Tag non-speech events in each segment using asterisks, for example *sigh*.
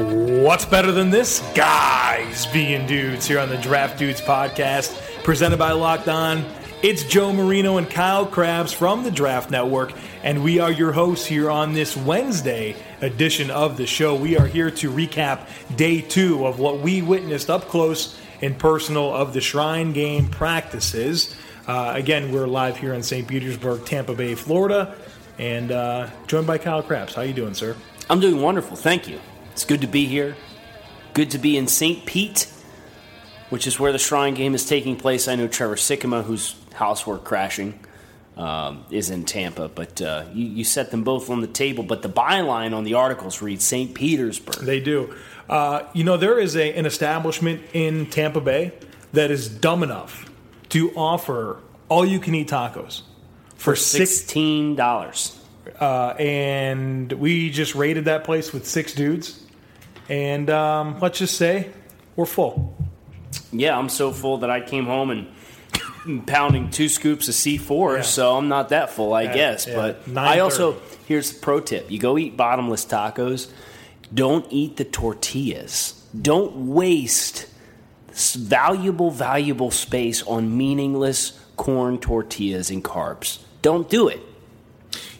What's better than this? Guys being dudes here on the Draft Dudes podcast, presented by Locked On. It's Joe Marino and Kyle Crabbs from the Draft Network, and we are your hosts here on this Wednesday edition of the show. We are here to recap day two of what we witnessed up close and personal of the Shrine Game practices. Uh, again, we're live here in St. Petersburg, Tampa Bay, Florida, and uh, joined by Kyle Crabbs. How you doing, sir? I'm doing wonderful, thank you. It's good to be here. Good to be in St. Pete, which is where the Shrine Game is taking place. I know Trevor Sikkema, whose house we're crashing, um, is in Tampa, but uh, you, you, set them both on the table. But the byline on the articles reads St. Petersburg. They do. Uh, you know, there is a, an establishment in Tampa Bay that is dumb enough to offer all you can eat tacos for, for $16. Uh, and we just raided that place with six dudes and um, let's just say we're full. Yeah, I'm so full that I came home and pounding two scoops of C4, yeah. so I'm not that full, I guess. Yeah. But I also here's the pro tip: you go eat bottomless tacos. Don't eat the tortillas. Don't waste valuable, valuable space on meaningless corn tortillas and carbs. Don't do it.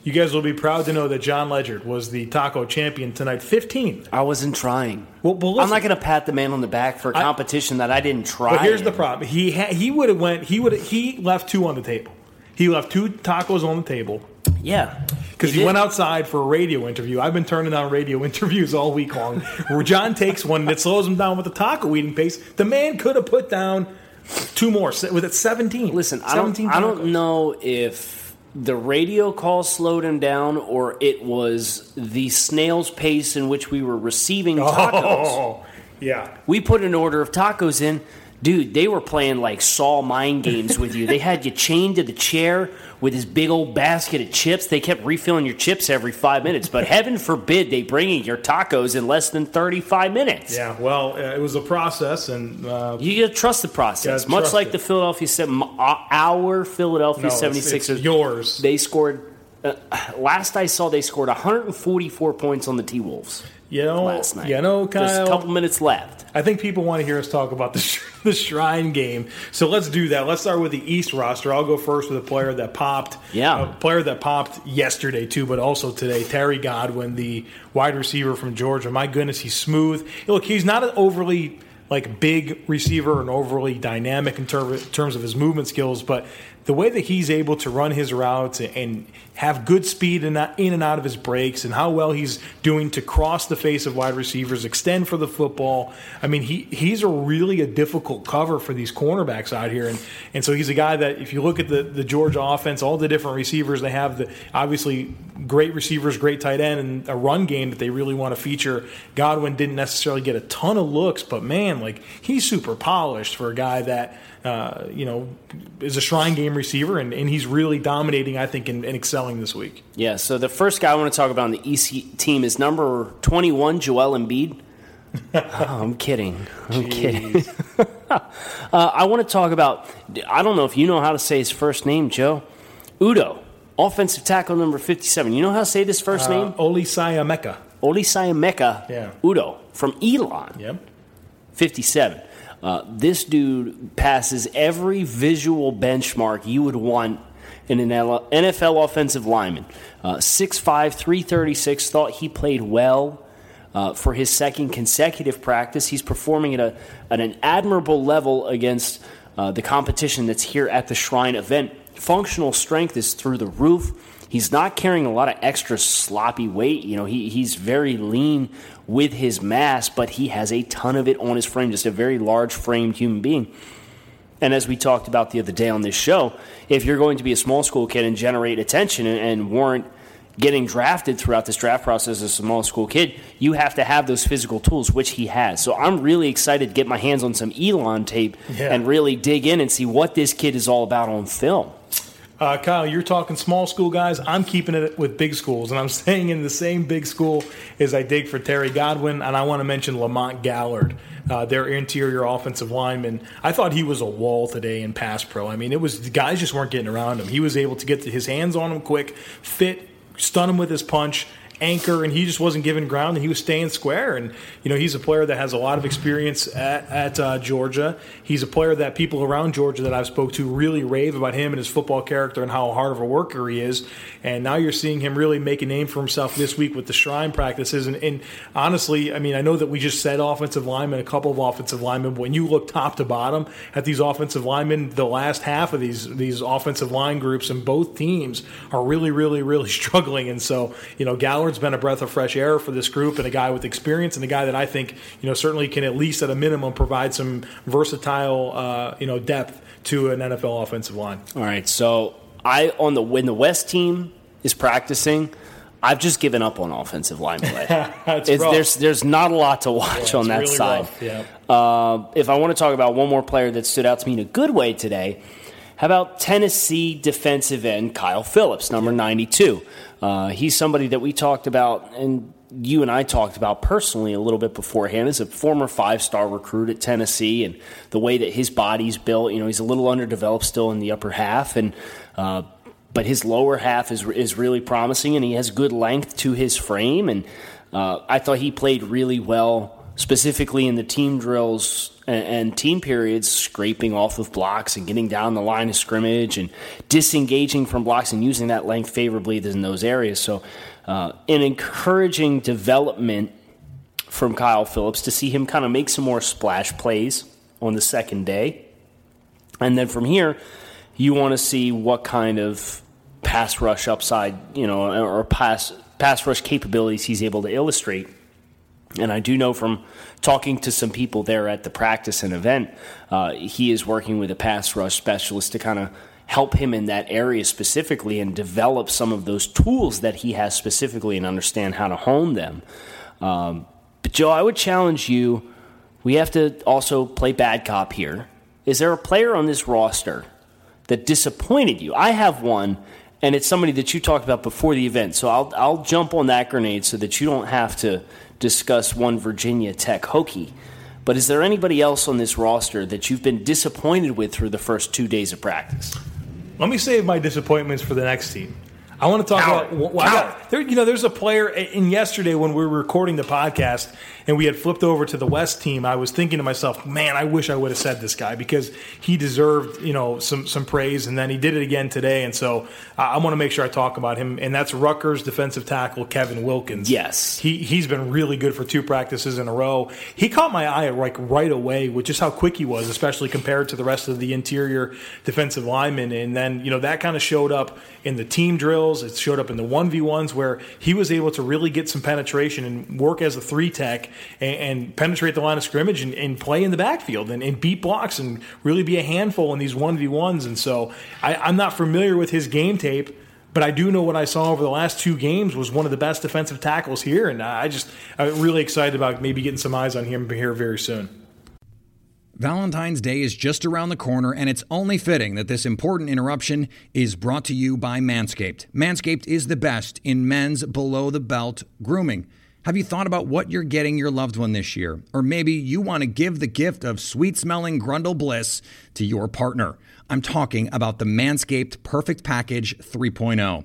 You guys will be proud to know that Jon Ledyard was the taco champion tonight, 15. I wasn't trying. Well, I'm not going to pat the man on the back for a competition I, that I didn't try. But here's the problem: he ha- he would have went. He would he left two on the table. He left two tacos on the table. Yeah. Because he, he went outside for a radio interview. I've been turning down radio *laughs* interviews all week long where John takes one that slows him down with the taco eating pace. The man could have put down two more. with it 17? Listen, 17 I, don't, I don't know if the radio call slowed him down or it was the snail's pace in which we were receiving oh, tacos. Oh, *laughs* yeah. We put an order of tacos in. Dude, they were playing like Saw mind games with you. They had you chained to the chair with this big old basket of chips. They kept refilling your chips every five minutes, but *laughs* heaven forbid they bring you your tacos in less than 35 minutes. Yeah, well, uh, it was a process, and uh, you gotta trust the process. Much like it. the Philadelphia, our Philadelphia no, 76ers, it's, it's yours. They scored. Uh, last I saw, they scored 144 points on the T Wolves. You know, last night. You know, Kyle. There's a couple minutes left. I think people want to hear us talk about the, *laughs* the Shrine game. So let's do that. Let's start with the East roster. I'll go first with a player that popped. Yeah. A player that popped yesterday, too, but also today. Terry Godwin, the wide receiver from Georgia. My goodness, he's smooth. Look, he's not an overly like big receiver and overly dynamic in terms of his movement skills, but the way that he's able to run his routes and have good speed in, and out of his breaks and how well he's doing to cross the face of wide receivers, extend for the football. I mean, he he's a really a difficult cover for these cornerbacks out here. And, and so he's a guy that if you look at the, the Georgia offense, all the different receivers they have, the obviously great receivers, great tight end, and a run game that they really want to feature. Godwin didn't necessarily get a ton of looks, but man, like he's super polished for a guy that – uh, you know, is a shrine game receiver, and, and he's really dominating, I think, and, and, excelling this week. Yeah, so the first guy I want to talk about on the EC team is number 21, Joel Embiid. *laughs* oh, I'm kidding. I'm Jeez. kidding. *laughs* uh, I want to talk about, I don't know if you know how to say his first name, Joe. Udoh, offensive tackle number 57. You know how to say this first uh, name? Olisaemeka. Yeah. Udoh from Elon. Yep. 57. Uh, this dude passes every visual benchmark you would want in an NFL offensive lineman. Uh, 6'5, 336, thought he played well. Uh, for his second consecutive practice. He's performing at, a, at an admirable level against uh, the competition that's here at the Shrine event. Functional strength is through the roof. He's not carrying a lot of extra sloppy weight. You know, he, he's very lean with his mass, but he has a ton of it on his frame, just a very large framed human being. And as we talked about the other day on this show, if you're going to be a small school kid and generate attention and, and warrant getting drafted throughout this draft process as a small school kid, you have to have those physical tools, which he has. So I'm really excited to get my hands on some Elon tape yeah. and really dig in and see what this kid is all about on film. Uh, Kyle, you're talking small school guys. I'm keeping it with big schools, and I'm *laughs* staying in the same big school as I dig for Terry Godwin, and I want to mention Lamont Gaillard, uh, their interior offensive lineman. I thought he was a wall today in pass pro. I mean, it was the guys just weren't getting around him. He was able to get his hands on him quick, fit, stun him with his punch, anchor, and he just wasn't giving ground, and he was staying square. And you know, he's a player that has a lot of experience at, at uh, Georgia. He's a player that people around Georgia that I've spoke to really rave about him and his football character and how hard of a worker he is. And now you're seeing him really make a name for himself this week with the Shrine practices. And, and honestly, I mean, I know that we just said offensive linemen, a couple of offensive linemen, but when you look top to bottom at these offensive linemen, the last half of these these offensive line groups and both teams are really, really, really *laughs* struggling. And so, you know, Gaillard has been a breath of fresh air for this group and a guy with experience and a guy that I think you know certainly can at least at a minimum provide some versatile uh, you know depth to an NFL offensive line. All right, so I on the when the West team is practicing. I've just given up on offensive line play. *laughs* there's there's not a lot to watch yeah, on that really side. Yeah. Uh, if I want to talk about one more player that stood out to me in a good way today, how about Tennessee defensive end Kyle Phillips, number 92? Uh, he's somebody that we talked about, and you and I talked about personally a little bit beforehand. As a former five star recruit at Tennessee, and the way that his body's built, you know, he's a little underdeveloped still in the upper half, and uh, but his lower half is is really promising, and he has good length to his frame. And uh, I thought he played really well specifically in the team drills and, and, team periods, scraping off of blocks and getting down the line of scrimmage and disengaging from blocks and using that length favorably in those areas. So, uh, an encouraging development from Kyle Phillips to see him kind of make some more splash plays on the second day. And then from here, you want to see what kind of pass rush upside, you know, or pass pass rush capabilities he's able to illustrate and I do know from talking to some people there at the practice and event, uh, he is working with a pass rush specialist to kind of help him in that area specifically and develop some of those tools that he has specifically and understand how to hone them. Um, but, Joe, I would challenge you. We have to also play bad cop here. Is there a player on this roster that disappointed you? I have one, and it's somebody that you talked about before the event. So I'll, I'll jump on that grenade so that you don't have to discuss one Virginia Tech Hokie. But is there anybody else on this roster that you've been disappointed with through the first two days of practice? Let me save my disappointments for the next team. I want to talk Coward. about. Well, got, there, you know, there's a player in yesterday when we were recording the podcast and we had flipped over to the West team. I was thinking to myself, man, I wish I would have said this guy because he deserved, you know, some some praise, and then he did it again today. And so I, I want to make sure I talk about him, and that's Rutgers defensive tackle Kevin Wilkins. Yes, he he's been really good for two practices in a row. He caught my eye like right away with just how quick he was, especially compared to the rest of the interior defensive linemen. And then you know that kind of showed up in the team drills. It showed up in the 1v1s where he was able to really get some penetration and work as a three tech and, and penetrate the line of scrimmage and, and play in the backfield and, and, beat blocks and really be a handful in these 1v1s. And so I, I'm not familiar with his game tape. But I do know what I saw over the last two games was one of the best defensive tackles here, and I just I'm really excited about maybe getting some eyes on him here very soon. Valentine's Day is just around the corner, and it's only fitting that this important interruption is brought to you by Manscaped. Manscaped is the best in men's below the belt grooming. Have you thought about what you're getting your loved one this year? Or maybe you want to give the gift of sweet smelling Grundle Bliss to your partner. I'm talking about the Manscaped Perfect Package 3.0.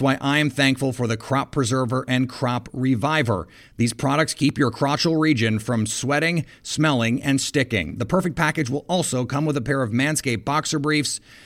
why I am thankful for the Crop Preserver and Crop Reviver. These products keep your crotchal region from sweating, smelling, and sticking. The Perfect Package will also come with a pair of Manscaped boxer briefs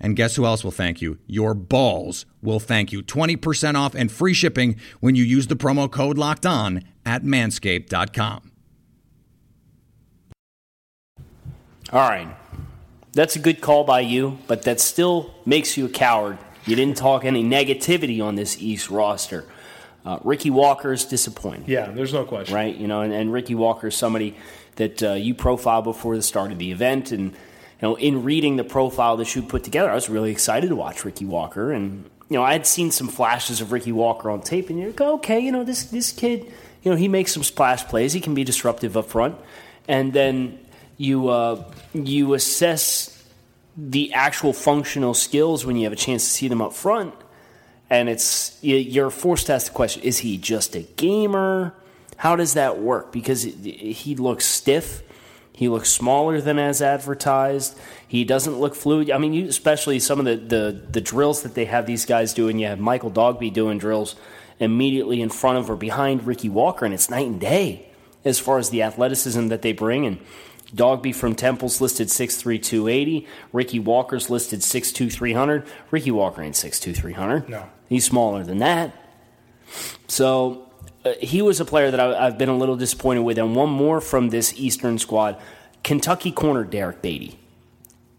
And guess who else will thank you? Your balls will thank you. 20% off and free shipping when you use the promo code locked on at manscaped.com. All right. That's a good call by you, but that still makes you a coward. You didn't talk any negativity on this East roster. Uh, Ricky Walker is disappointing. Yeah, there's no question. Right? You know, and, and Ricky Walker is somebody that uh, you profiled before the start of the event, and you know, in reading the profile that you put together, I was really excited to watch Ricky Walker. And, you know, I had seen some flashes of Ricky Walker on tape, and you go, okay, you know, this, this kid, you know, he makes some splash plays. He can be disruptive up front. And then you, uh, you assess the actual functional skills when you have a chance to see them up front. And it's, you're forced to ask the question is he just a gamer? How does that work? Because he looks stiff he looks smaller than as advertised. He doesn't look fluid. I mean, you, especially some of the, the, the drills that they have these guys doing. You have Michael Dogbe doing drills immediately in front of or behind Ricky Walker, and it's night and day as far as the athleticism that they bring. And Dogbe from Temple's listed 6'3", 280. Ricky Walker's listed 6'2", 300. Ricky Walker ain't 6'2", 300. No. He's smaller than that. So Uh, he was a player that I, have been a little disappointed with. And one more from this Eastern squad Kentucky corner Derrick Baity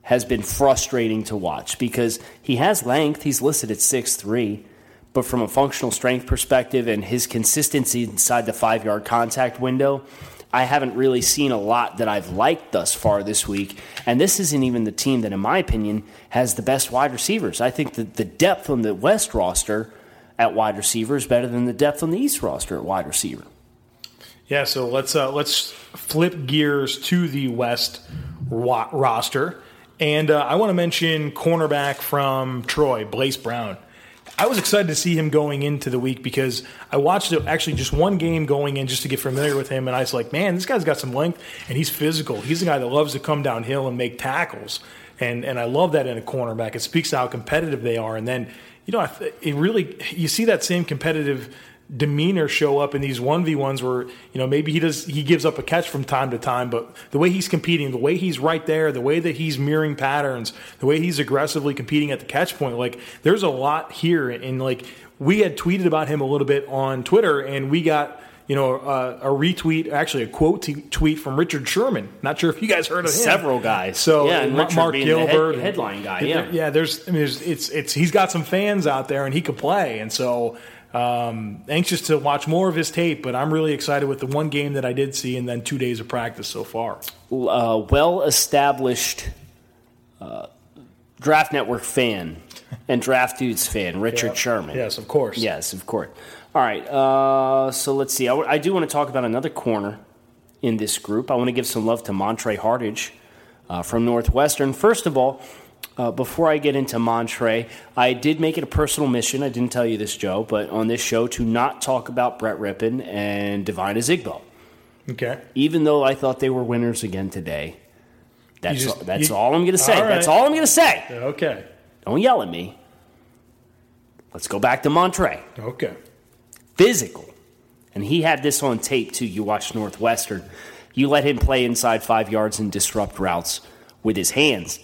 has been frustrating to watch because he has length. He's listed at six three, but from a functional strength perspective and his consistency inside the five yard contact window, I haven't really seen a lot that I've liked thus far this week. And this isn't even the team that, in my opinion, has the best wide receivers. I think that the depth on the West roster at wide receiver is better than the depth on the East roster at wide receiver. Yeah, so let's uh, let's flip gears to the West roster, and uh, I want to mention cornerback from Troy, Blace Brown. I was excited to see him going into the week because I watched actually just one game going in just to get familiar with him, and I was like, man, this guy's got some length and he's physical. He's a guy that loves to come downhill and make tackles, and and I love that in a cornerback. It speaks to how competitive they are, and then you know, it really you see that same competitive demeanor show up in these 1v1s where you know maybe he does he gives up a catch from time to time but the way he's competing the way he's right there the way that he's mirroring patterns the way he's aggressively competing at the catch point like there's a lot here. And like we had tweeted about him a little bit on Twitter and we got you know, uh, a retweet, actually a quote t- tweet from Richard Sherman. Not sure if you guys heard of him. Several guys. So yeah, and Mark Gilbert, the head, headline guy. Yeah, yeah. There's, I mean, there's, it's, it's, he's got some fans out there, and he could play, and so um, anxious to watch more of his tape. But I'm really excited with the one game that I did see, and then two days of practice so far. Uh, well established uh, draft network fan and draft dudes fan, Richard yep. Sherman. Yes, of course. Yes, of course. All right, uh, so let's see. I, w- I do want to talk about another corner in this group. I want to give some love to Montre Hartage uh, from Northwestern. First of all, uh, before I get into Montre, I did make it a personal mission. I didn't tell you this, Joe, but on this show to not talk about Brett Rypien and Devine Ozigbo. Okay. Even though I thought they were winners again today. That's just, all, that's you, all I'm going to say. All right. That's all I'm going to say. Okay. Don't yell at me. Let's go back to Montre. Okay physical. And he had this on tape too. You watch Northwestern. You let him play inside five yards and disrupt routes with his hands.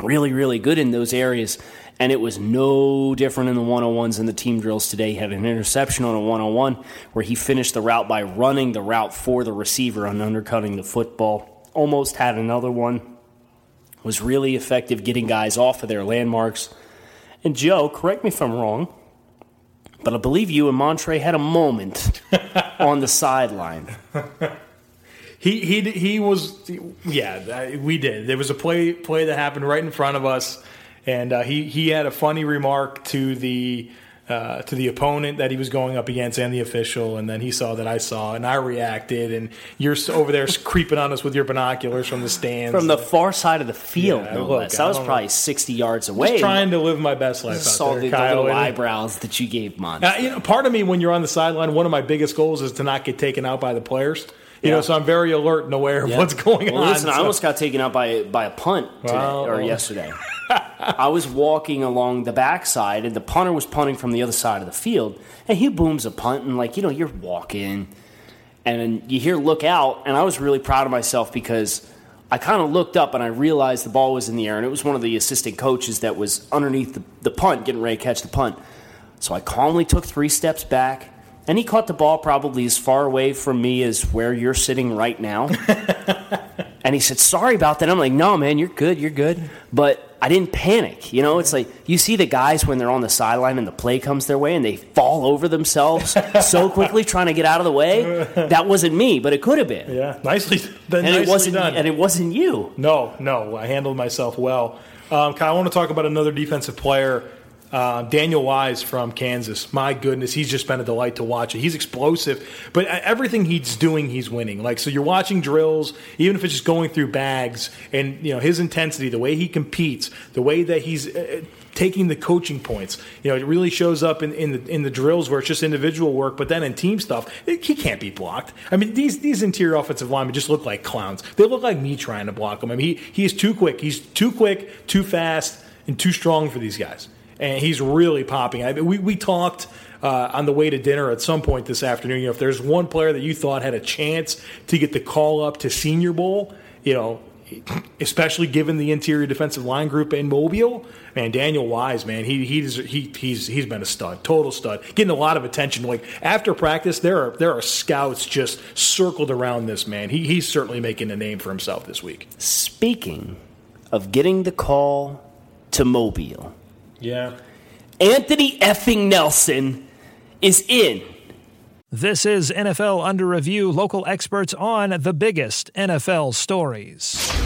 Really, really good in those areas. And it was no different in the 101s and the team drills today. He had an interception on a 101 where he finished the route by running the route for the receiver and undercutting the football. Almost had another one. Was really effective getting guys off of their landmarks. And Joe, correct me if I'm wrong, but I believe you and Montre had a moment *laughs* on the sideline. he he he was yeah we did. There was a play play that happened right in front of us, and uh, he he had a funny remark to the uh, to the opponent that he was going up against and the official, and then he saw that I saw, and I reacted, and you're over there creeping on us with your binoculars from the stands, from the far side of the field. Yeah, no look, less. I was probably know. sixty yards away, just trying to live my best life. Just saw there, the, Kyle, little eyebrows that you gave, Mon. Uh, you know, part of me when you're on the sideline, one of my biggest goals is to not get taken out by the players. You yeah. know, so I'm very alert and aware of yeah. what's going well, on. Listen, so. I almost got taken out by by a punt today well, or yesterday. *laughs* I was walking along the backside, and the punter was punting from the other side of the field, and he booms a punt, and like you know, you're walking, and you hear "look out," and I was really proud of myself because I kind of looked up and I realized the ball was in the air, and it was one of the assistant coaches that was underneath the, the punt, getting ready to catch the punt. So I calmly took three steps back, and he caught the ball probably as far away from me as where you're sitting right now. *laughs* and he said, "Sorry about that." I'm like, "No, man, you're good, you're good." But I didn't panic. You know, it's like you see the guys when they're on the sideline and the play comes their way and they fall over themselves *laughs* so quickly trying to get out of the way. *laughs* That wasn't me, but it could have been. Yeah, nicely. and nicely it wasn't. Done. And it wasn't you. No, no, I handled myself well. Um, Kyle, I want to talk about another defensive player uh, Daniel Wise from Kansas, my goodness, he's just been a delight to watch. He's explosive, but everything he's doing, he's winning. Like so, you're watching drills, even if it's just going through bags, and you know his intensity, the way he competes, the way that he's uh, taking the coaching points. You know, it really shows up in, in the in the drills where it's just individual work, but then in team stuff, it, he can't be blocked. I mean, these these interior offensive linemen just look like clowns. They look like me trying to block them. I mean, he he is too quick. He's too quick, too fast, and too strong for these guys and he's really popping. I mean, we we talked. Uh, on the way to dinner at some point this afternoon, you know, if there's one player that you thought had a chance to get the call up to Senior Bowl, you know, especially given the interior defensive line group in Mobile, man, Daniel Wise, man, he he's he, he's he's been a stud, total stud, getting a lot of attention. Like after practice, there are there are scouts just circled around this man. He he's certainly making a name for himself this week. Speaking of getting the call to Mobile. Yeah. Anthony effing Nelson is in. This is NFL Under Review, local experts on the biggest NFL stories.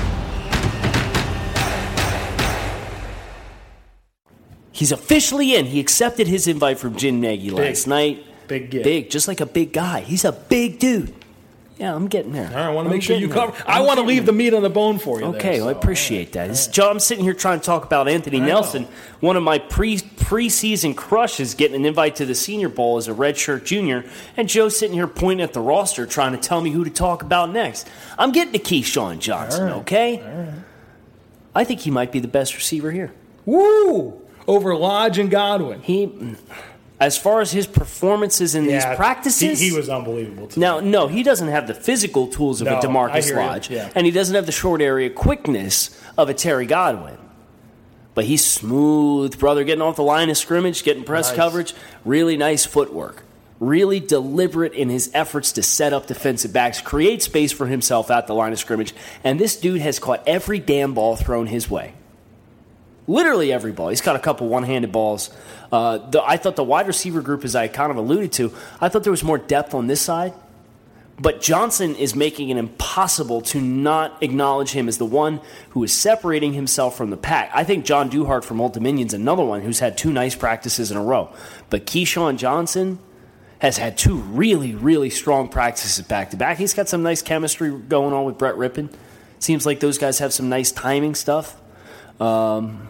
He's officially in. He accepted his invite from Jim Nagy last night. Big. Big, just like a big guy. He's a big dude. Yeah, I'm getting there. All right, I want to make sure you cover. I want to leave the meat on the bone for you. Okay, there, well, I appreciate that. Right. Joe, I'm sitting here trying to talk about Anthony Nelson, one of my pre preseason crushes, getting an invite to the Senior Bowl as a redshirt junior, and Joe's sitting here pointing at the roster, trying to tell me who to talk about next. I'm getting to KeeSean Johnson. Right. Okay, I think he might be the best receiver here. Woo! Over Lodge and Godwin. He, as far as his performances in yeah, these practices, he, he was unbelievable. Now, no, he doesn't have the physical tools of no, a Damarkus Lodge, yeah. and he doesn't have the short area quickness of a Terry Godwin. But he's smooth, brother, getting off the line of scrimmage, getting press nice. coverage, really nice footwork. Really deliberate in his efforts to set up defensive backs, create space for himself at the line of scrimmage, and this dude has caught every damn ball thrown his way literally every ball. He's got a couple one-handed balls. Uh, the, I thought the wide receiver group, as I kind of alluded to, I thought there was more depth on this side. But Johnson is making it impossible to not acknowledge him as the one who is separating himself from the pack. I think John Duhart from Old Dominion's another one who's had two nice practices in a row. But KeeSean Johnson has had two really, really strong practices back to back. He's got some nice chemistry going on with Brett Rypien. Seems like those guys have some nice timing stuff. Um,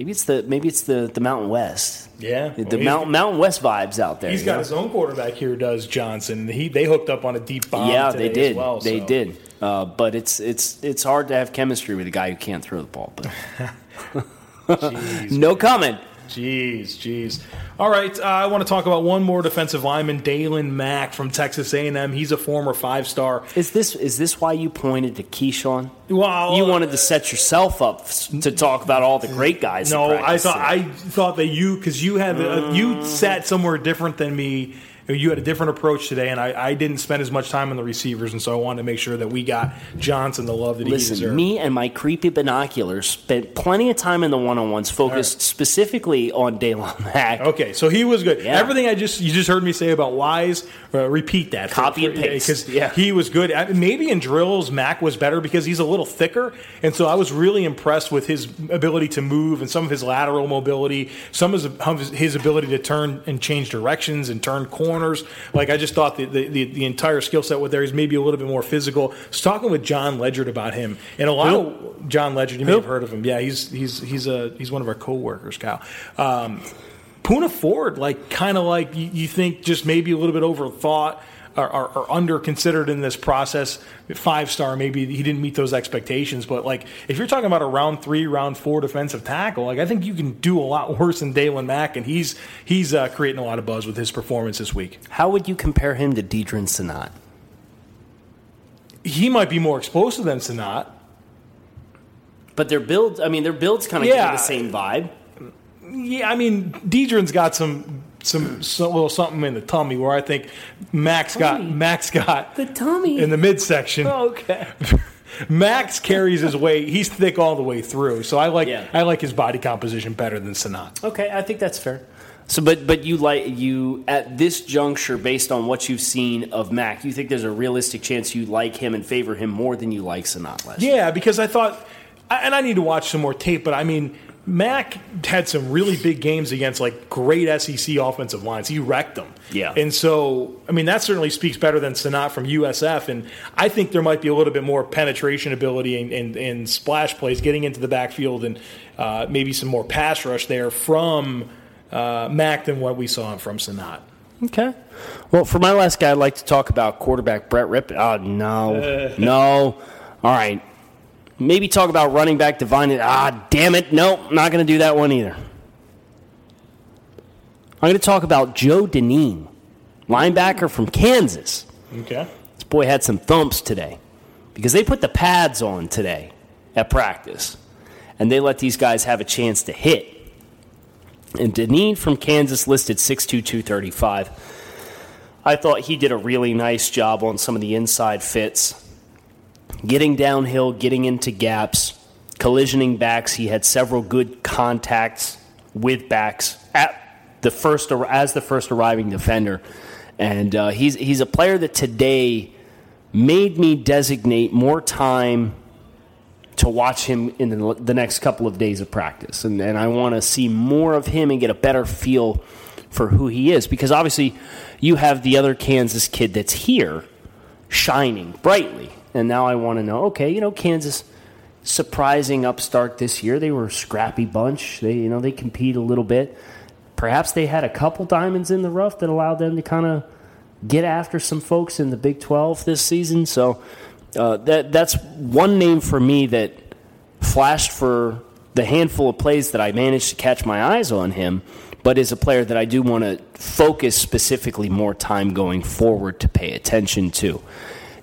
maybe it's the maybe it's the, the Mountain West. Yeah, the well, Mountain Mountain West vibes out there. He's got know? his own quarterback here. Does Johnson? He they hooked up on a deep bomb. Yeah, they did. Well, they so. did. Uh, but it's it's it's hard to have chemistry with a guy who can't throw the ball. But *laughs* *laughs* Jeez, no man. comment. Jeez, jeez. All right, uh, I want to talk about one more defensive lineman, Daylon Mack from Texas A&M. He's a former five-star. Is this is this why you pointed to KeeSean? Well, you wanted to set yourself up to talk about all the great guys. No, I thought I thought that you because you had uh, you sat somewhere different than me you had a different approach today, and I, I, didn't spend as much time on the receivers, and so I wanted to make sure that we got Johnson the love that Listen, he deserved. Me and my creepy binoculars spent plenty of time in the one-on-ones, focused right. specifically on Daylon Mack. Okay, so he was good. Yeah. Everything I just you just heard me say about Wise, uh, repeat that. Copy for, and paste because yeah. he was good. Maybe in drills, Mack was better because he's a little thicker, and so I was really impressed with his ability to move and some of his lateral mobility, some of his, his ability to turn and change directions and turn corners corners. Like I just thought the the, the, the entire skill set with there is maybe a little bit more physical. I was talking with Jon Ledyard about him, and a lot Who? of Jon Ledyard. You may Who? have heard of him. Yeah, he's he's he's a he's one of our coworkers, Cal. Um, Poona Ford, like kind of like you, you think just maybe a little bit overthought are, are, are under considered in this process. Five star, maybe he didn't meet those expectations, but like if you're talking about a round three, round four defensive tackle, like I think you can do a lot *laughs* worse than Daylon Mack, and he's he's uh, creating a lot of buzz with his performance this week. How would you compare him to Deadrin Senat? He might be more explosive than Senat. But their builds, I mean, their builds kind of yeah. give the same vibe. Yeah, I mean, Deadrin's got some some, some little something in the tummy where I think Mack's tummy. got Mack's got the tummy in the midsection. *laughs* Okay. *laughs* Mack's carries his weight. He's thick all the way through. So I like yeah. I like his body composition better than Senat. Okay, I think that's fair. So, but but you like you at this juncture, based on what you've seen of Mack, you think there's a realistic chance you like him and favor him more than you like Senat last Yeah, because I thought, and I need to watch some more tape, but I mean, Mack had some really big games against like great SEC offensive lines. He wrecked them. Yeah. And so, I mean, that certainly speaks better than Senat from USF. And I think there might be a little bit more penetration ability and, and, and splash plays, getting into the backfield, and uh, maybe some more pass rush there from uh, Mack than what we saw from Senat. Okay. Well, for my last guy, I'd like to talk about quarterback Brett Rypien. Oh, no. no. All right. Maybe talk about running back Devine. Ah, damn it. Nope, not going to do that one either. I'm going to talk about Joe Dineen, linebacker from Kansas. Okay. This boy had some thumps today because they put the pads on today at practice and they let these guys have a chance to hit. And Dineen from Kansas listed 6'2, 235. I thought he did a really nice job on some of the inside fits getting downhill, getting into gaps, collisioning backs. He had several good contacts with backs at the first as the first arriving defender, and uh, he's he's a player that today made me designate more time to watch him in the, the next couple of days of practice, and, and I want to see more of him and get a better feel for who he is. Because obviously you have the other Kansas kid that's here shining brightly and now I want to know, okay, you know, Kansas surprising upstart this year. They were a scrappy bunch. They, you know, they compete a little bit. Perhaps they had a couple diamonds in the rough that allowed them to kind of get after some folks in the Big 12 this season. So uh, that that's one name for me that flashed for the handful of plays that I managed to catch my eyes on him, but is a player that I do want to focus specifically more time going forward to pay attention to.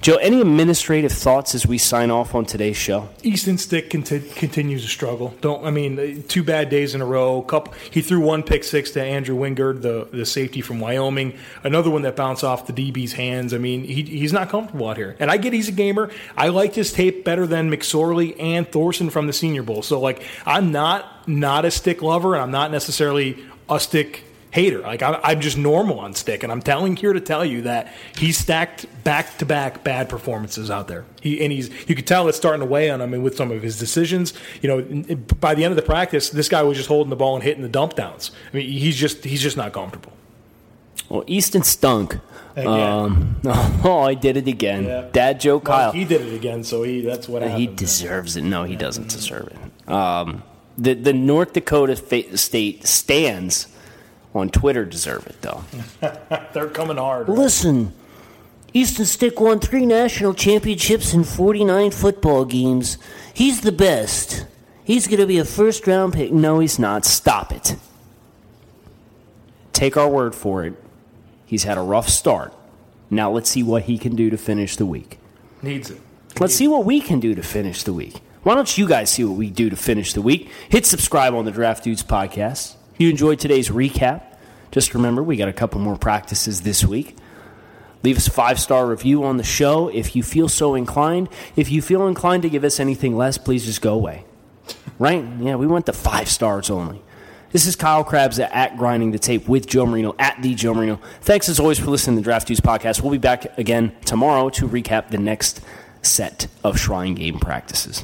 Joe, any administrative thoughts as we sign off on today's show? Easton Stick conti- continues to struggle. Don't I mean two bad days in a row. Couple, he threw one pick six to Andrew Wingard, the the safety from Wyoming. Another one that bounced off the DB's hands. I mean, he, he's not comfortable out here. And I get he's a gamer. I liked his tape better than McSorley and Thorson from the Senior Bowl. So like, I'm not not a stick lover, and I'm not necessarily a stick hater. Like I'm, I'm, just normal on stick, and I'm telling here to tell you that he's stacked back to back bad performances out there. He and he's you could tell it's starting to weigh on him and with some of his decisions. You know, by the end of the practice, this guy was just holding the ball and hitting the dump downs. I mean, he's just he's just not comfortable. Well, Easton stunk. Um, *laughs* oh, I did it again. Yeah. Dad joke, Kyle. Well, he did it again, so he that's what he deserves it. No, he yeah. doesn't deserve it. Um, the the North Dakota State stands on Twitter deserve it, though. *laughs* They're coming hard. Right? Listen, Easton Stick won three national championships in 49 football games. He's the best. He's going to be a first round pick. No, he's not. Stop it. Take our word for it. He's had a rough start. Now let's see what he can do to finish the week. Needs it. Let's see what we can do to finish the week. Why don't you guys see what we do to finish the week? Hit subscribe on the Draft Dudes podcast. You enjoyed today's recap, just remember we got a couple more practices this week. Leave us a five star review on the show if you feel so inclined. If you feel inclined to give us anything less, please just go away. Right? Yeah, we want the five stars only. This is Kyle Crabbs at Grinding the Tape with Joe Marino at the Joe Marino. Thanks as always for listening to the Draft Dudes podcast. We'll be back again tomorrow to recap the next set of Shrine Game practices.